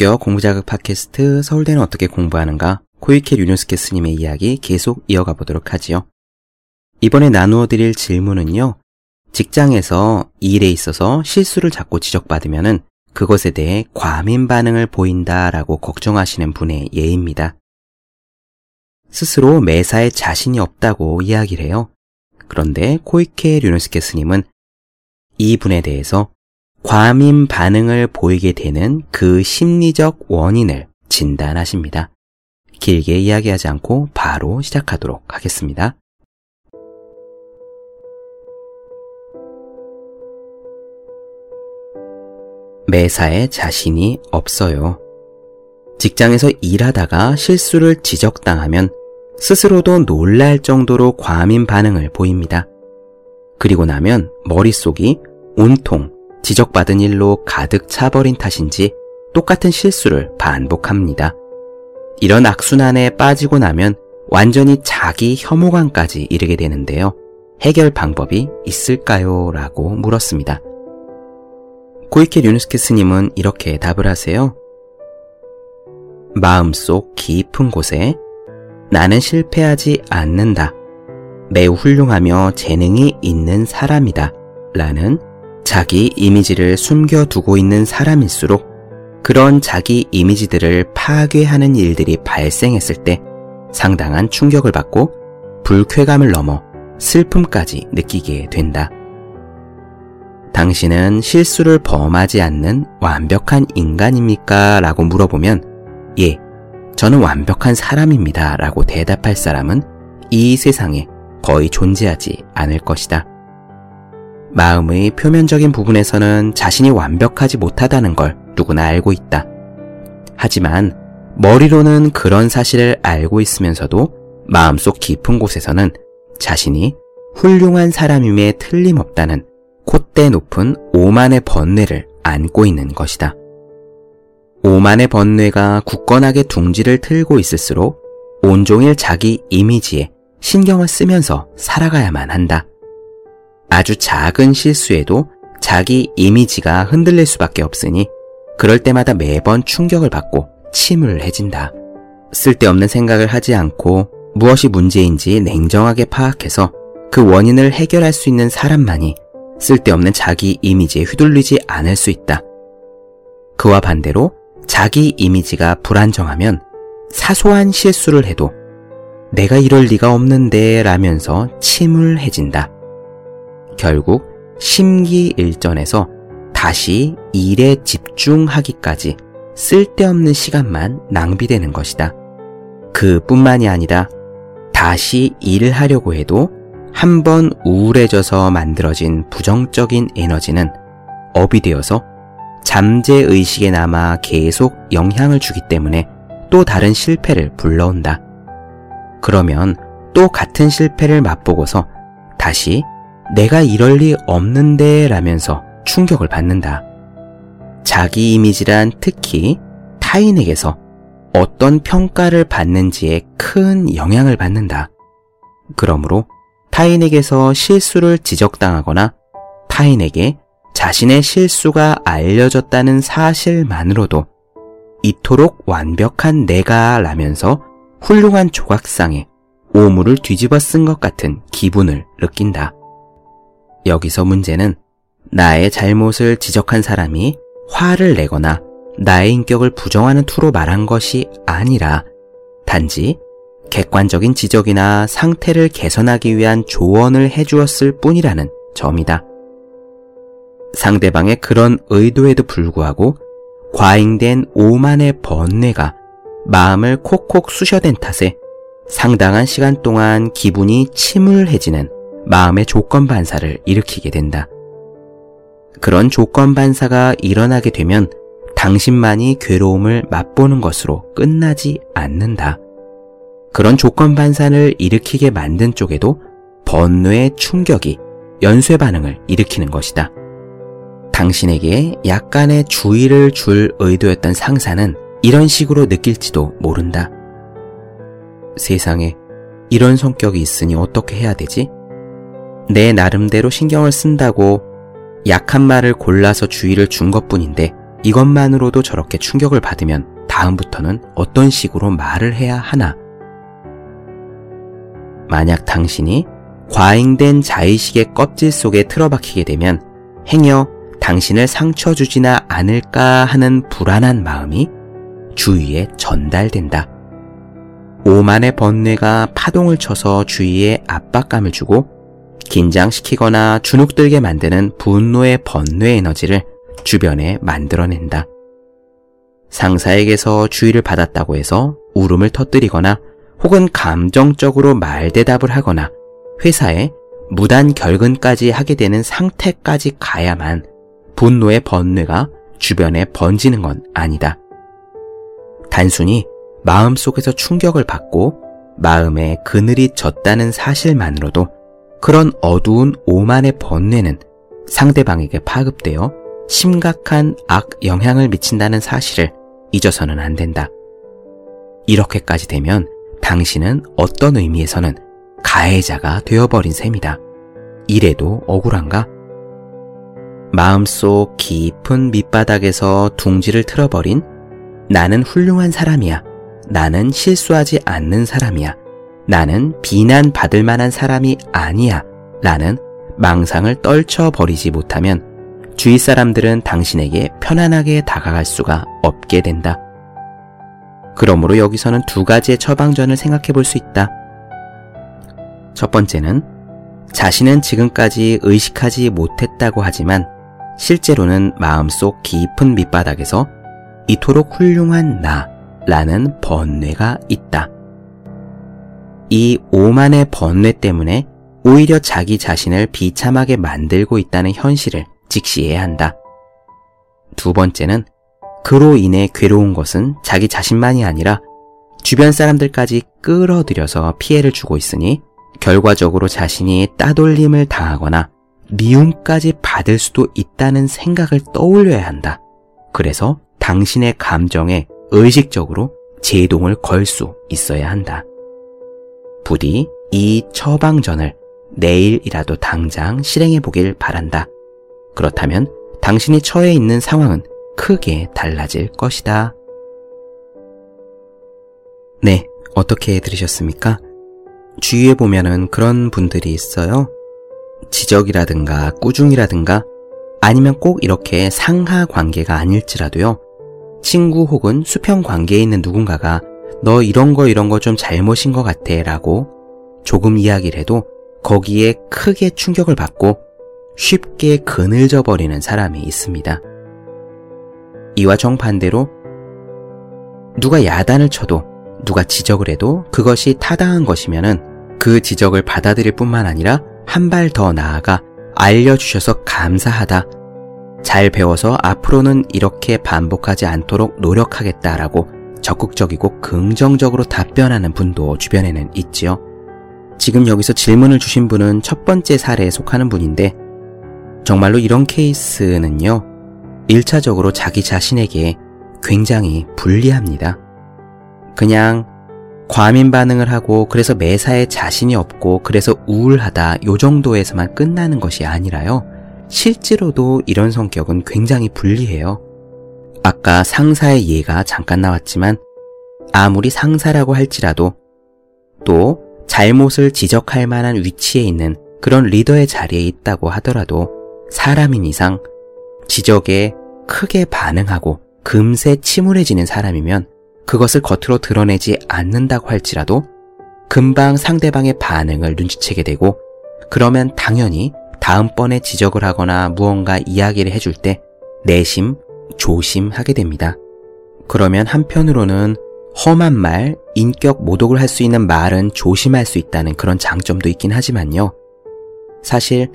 네, 본격 공부자극 팟캐스트 서울대는 어떻게 공부하는가 코이케 류노스케 스님의 이야기 계속 이어가 보도록 하지요. 이번에 나누어 드릴 질문은요. 직장에서 일에 있어서 실수를 자꾸 지적받으면은 그것에 대해 과민 반응을 보인다라고 걱정하시는 분의 예입니다. 스스로 매사에 자신이 없다고 이야기를 해요. 그런데 코이케 류노스케 스님은 이 분에 대해서 과민 반응을 보이게 되는 그 심리적 원인을 진단하십니다. 길게 이야기하지 않고 바로 시작하도록 하겠습니다. 매사에 자신이 없어요. 직장에서 일하다가 실수를 지적당하면 스스로도 놀랄 정도로 과민 반응을 보입니다. 그리고 나면 머릿속이 온통 지적받은 일로 가득 차버린 탓인지 똑같은 실수를 반복합니다. 이런 악순환에 빠지고 나면 완전히 자기 혐오감까지 이르게 되는데요. 해결 방법이 있을까요? 라고 물었습니다. 고이케 류누스케 스님은 이렇게 답을 하세요. 마음속 깊은 곳에 나는 실패하지 않는다. 매우 훌륭하며 재능이 있는 사람이다. 라는 자기 이미지를 숨겨두고 있는 사람일수록 그런 자기 이미지들을 파괴하는 일들이 발생했을 때 상당한 충격을 받고 불쾌감을 넘어 슬픔까지 느끼게 된다. 당신은 실수를 범하지 않는 완벽한 인간입니까? 라고 물어보면, 예, 저는 완벽한 사람입니다. 라고 대답할 사람은 이 세상에 거의 존재하지 않을 것이다. 마음의 표면적인 부분에서는 자신이 완벽하지 못하다는 걸 누구나 알고 있다. 하지만 머리로는 그런 사실을 알고 있으면서도 마음속 깊은 곳에서는 자신이 훌륭한 사람임에 틀림없다는 콧대 높은 오만의 번뇌를 안고 있는 것이다. 오만의 번뇌가 굳건하게 둥지를 틀고 있을수록 온종일 자기 이미지에 신경을 쓰면서 살아가야만 한다. 아주 작은 실수에도 자기 이미지가 흔들릴 수밖에 없으니 그럴 때마다 매번 충격을 받고 침울해진다. 쓸데없는 생각을 하지 않고 무엇이 문제인지 냉정하게 파악해서 그 원인을 해결할 수 있는 사람만이 쓸데없는 자기 이미지에 휘둘리지 않을 수 있다. 그와 반대로 자기 이미지가 불안정하면 사소한 실수를 해도 내가 이럴 리가 없는데 라면서 침울해진다. 결국 심기일전에서 다시 일에 집중하기까지 쓸데없는 시간만 낭비되는 것이다. 그 뿐만이 아니라 다시 일을 하려고 해도 한 번 우울해져서 만들어진 부정적인 에너지는 업이 되어서 잠재의식에 남아 계속 영향을 주기 때문에 또 다른 실패를 불러온다. 그러면 또 같은 실패를 맛보고서 다시 내가 이럴 리 없는데 라면서 충격을 받는다. 자기 이미지란 특히 타인에게서 어떤 평가를 받는지에 큰 영향을 받는다. 그러므로 타인에게서 실수를 지적당하거나 타인에게 자신의 실수가 알려졌다는 사실만으로도 이토록 완벽한 내가 라면서 훌륭한 조각상에 오물을 뒤집어 쓴 것 같은 기분을 느낀다. 여기서 문제는 나의 잘못을 지적한 사람이 화를 내거나 나의 인격을 부정하는 투로 말한 것이 아니라 단지 객관적인 지적이나 상태를 개선하기 위한 조언을 해주었을 뿐이라는 점이다. 상대방의 그런 의도에도 불구하고 과잉된 오만의 번뇌가 마음을 콕콕 쑤셔댄 탓에 상당한 시간 동안 기분이 침울해지는 마음의 조건 반사를 일으키게 된다. 그런 조건 반사가 일어나게 되면 당신만이 괴로움을 맛보는 것으로 끝나지 않는다. 그런 조건 반사를 일으키게 만든 쪽에도 번뇌의 충격이 연쇄 반응을 일으키는 것이다. 당신에게 약간의 주의를 줄 의도였던 상사는 이런 식으로 느낄지도 모른다. 세상에 이런 성격이 있으니 어떻게 해야 되지? 내 나름대로 신경을 쓴다고 약한 말을 골라서 주의를 준 것 뿐인데 이것만으로도 저렇게 충격을 받으면 다음부터는 어떤 식으로 말을 해야 하나? 만약 당신이 과잉된 자의식의 껍질 속에 틀어박히게 되면 행여 당신을 상처 주지나 않을까 하는 불안한 마음이 주위에 전달된다. 오만의 번뇌가 파동을 쳐서 주위에 압박감을 주고 긴장시키거나 주눅들게 만드는 분노의 번뇌 에너지를 주변에 만들어낸다. 상사에게서 주의를 받았다고 해서 울음을 터뜨리거나 혹은 감정적으로 말대답을 하거나 회사에 무단 결근까지 하게 되는 상태까지 가야만 분노의 번뇌가 주변에 번지는 건 아니다. 단순히 마음속에서 충격을 받고 마음에 그늘이 졌다는 사실만으로도 그런 어두운 오만의 번뇌는 상대방에게 파급되어 심각한 악 영향을 미친다는 사실을 잊어서는 안 된다. 이렇게까지 되면 당신은 어떤 의미에서는 가해자가 되어버린 셈이다. 이래도 억울한가? 마음속 깊은 밑바닥에서 둥지를 틀어버린 나는 훌륭한 사람이야. 나는 실수하지 않는 사람이야. 나는 비난받을 만한 사람이 아니야. 라는 망상을 떨쳐버리지 못하면 주위 사람들은 당신에게 편안하게 다가갈 수가 없게 된다. 그러므로 여기서는 두 가지의 처방전을 생각해 볼 수 있다. 첫 번째는 자신은 지금까지 의식하지 못했다고 하지만 실제로는 마음속 깊은 밑바닥에서 이토록 훌륭한 나라는 번뇌가 있다. 이 오만의 번뇌 때문에 오히려 자기 자신을 비참하게 만들고 있다는 현실을 직시해야 한다. 두 번째는 그로 인해 괴로운 것은 자기 자신만이 아니라 주변 사람들까지 끌어들여서 피해를 주고 있으니 결과적으로 자신이 따돌림을 당하거나 미움까지 받을 수도 있다는 생각을 떠올려야 한다. 그래서 당신의 감정에 의식적으로 제동을 걸 수 있어야 한다. 부디 이 처방전을 내일이라도 당장 실행해 보길 바란다. 그렇다면 당신이 처해 있는 상황은 크게 달라질 것이다. 네, 어떻게 들으셨습니까? 주위에 보면은 그런 분들이 있어요. 지적이라든가 꾸중이라든가 아니면 꼭 이렇게 상하 관계가 아닐지라도요. 친구 혹은 수평 관계에 있는 누군가가 너 이런 거 이런 거 좀 잘못인 것 같아 라고 조금 이야기를 해도 거기에 크게 충격을 받고 쉽게 그늘져 버리는 사람이 있습니다. 이와 정반대로 누가 야단을 쳐도 누가 지적을 해도 그것이 타당한 것이면은 그 지적을 받아들일 뿐만 아니라 한 발 더 나아가 알려주셔서 감사하다. 잘 배워서 앞으로는 이렇게 반복하지 않도록 노력하겠다라고 적극적이고 긍정적으로 답변하는 분도 주변에는 있지요. 지금 여기서 질문을 주신 분은 첫 번째 사례에 속하는 분인데 정말로 이런 케이스는요. 1차적으로 자기 자신에게 굉장히 불리합니다. 그냥 과민 반응을 하고 그래서 매사에 자신이 없고 그래서 우울하다 요 정도에서만 끝나는 것이 아니라요. 실제로도 이런 성격은 굉장히 불리해요. 아까 상사의 예가 잠깐 나왔지만 아무리 상사라고 할지라도 또 잘못을 지적할 만한 위치에 있는 그런 리더의 자리에 있다고 하더라도 사람인 이상 지적에 크게 반응하고 금세 침울해지는 사람이면 그것을 겉으로 드러내지 않는다고 할지라도 금방 상대방의 반응을 눈치채게 되고 그러면 당연히 다음번에 지적을 하거나 무언가 이야기를 해줄 때 내심 조심하게 됩니다. 그러면 한편으로는 험한 말, 인격 모독을 할 수 있는 말은 조심할 수 있다는 그런 장점도 있긴 하지만요. 사실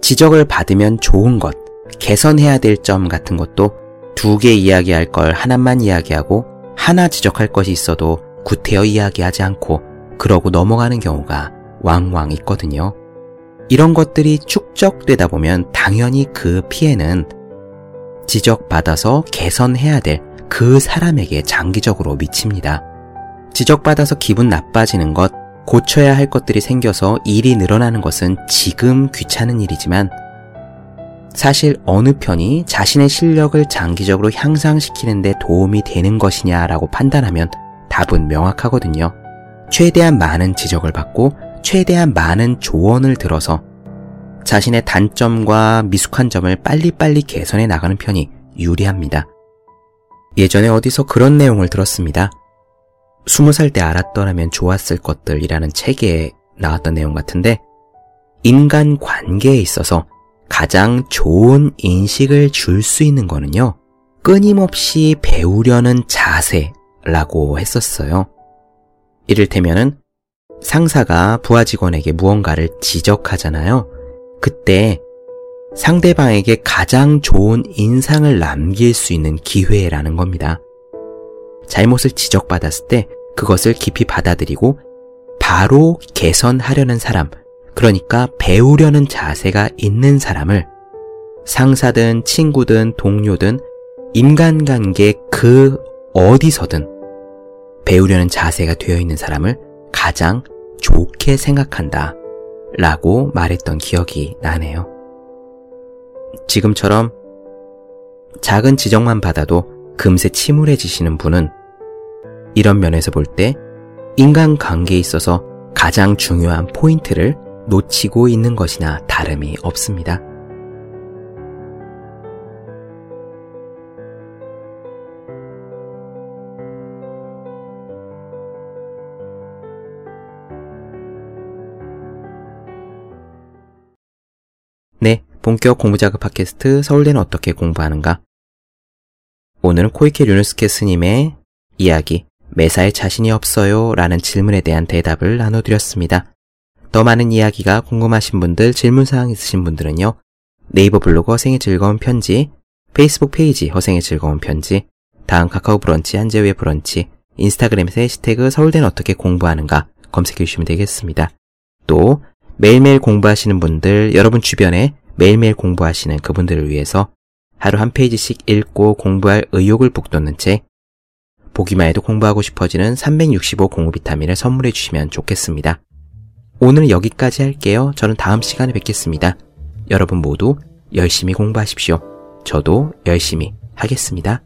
지적을 받으면 좋은 것, 개선해야 될 점 같은 것도 두 개 이야기할 걸 하나만 이야기하고 하나 지적할 것이 있어도 구태여 이야기하지 않고 그러고 넘어가는 경우가 왕왕 있거든요. 이런 것들이 축적되다 보면 당연히 그 피해는 지적받아서 개선해야 될 그 사람에게 장기적으로 미칩니다. 지적받아서 기분 나빠지는 것, 고쳐야 할 것들이 생겨서 일이 늘어나는 것은 지금 귀찮은 일이지만 사실 어느 편이 자신의 실력을 장기적으로 향상시키는데 도움이 되는 것이냐라고 판단하면 답은 명확하거든요. 최대한 많은 지적을 받고 최대한 많은 조언을 들어서 자신의 단점과 미숙한 점을 빨리빨리 개선해 나가는 편이 유리합니다. 예전에 어디서 그런 내용을 들었습니다. 스무 살 때 알았더라면 좋았을 것들이라는 책에 나왔던 내용 같은데 인간 관계에 있어서 가장 좋은 인식을 줄 수 있는 거는요. 끊임없이 배우려는 자세라고 했었어요. 이를테면은 상사가 부하 직원에게 무언가를 지적하잖아요. 그때 상대방에게 가장 좋은 인상을 남길 수 있는 기회라는 겁니다. 잘못을 지적받았을 때 그것을 깊이 받아들이고 바로 개선하려는 사람, 그러니까 배우려는 자세가 있는 사람을 상사든 친구든 동료든 인간관계 그 어디서든 배우려는 자세가 되어 있는 사람을 가장 좋게 생각한다 라고 말했던 기억이 나네요. 지금처럼 작은 지적만 받아도 금세 침울해지시는 분은 이런 면에서 볼 때 인간 관계에 있어서 가장 중요한 포인트를 놓치고 있는 것이나 다름이 없습니다. 본격 공부자극 팟캐스트 서울대는 어떻게 공부하는가? 오늘은 코이케 류노스케 스님의 이야기 매사에 자신이 없어요 라는 질문에 대한 대답을 나눠드렸습니다. 더 많은 이야기가 궁금하신 분들, 질문사항 있으신 분들은요. 네이버 블로그 허생의 즐거운 편지, 페이스북 페이지 허생의 즐거운 편지, 다음 카카오 브런치, 한재우의 브런치, 인스타그램에서 해시태그 서울대는 어떻게 공부하는가 검색해 주시면 되겠습니다. 또 매일매일 공부하시는 분들, 여러분 주변에 매일매일 공부하시는 그분들을 위해서 하루 한 페이지씩 읽고 공부할 의욕을 북돋는 책, 보기만 해도 공부하고 싶어지는 365 공부 비타민을 선물해 주시면 좋겠습니다. 오늘은 여기까지 할게요. 저는 다음 시간에 뵙겠습니다. 여러분 모두 열심히 공부하십시오. 저도 열심히 하겠습니다.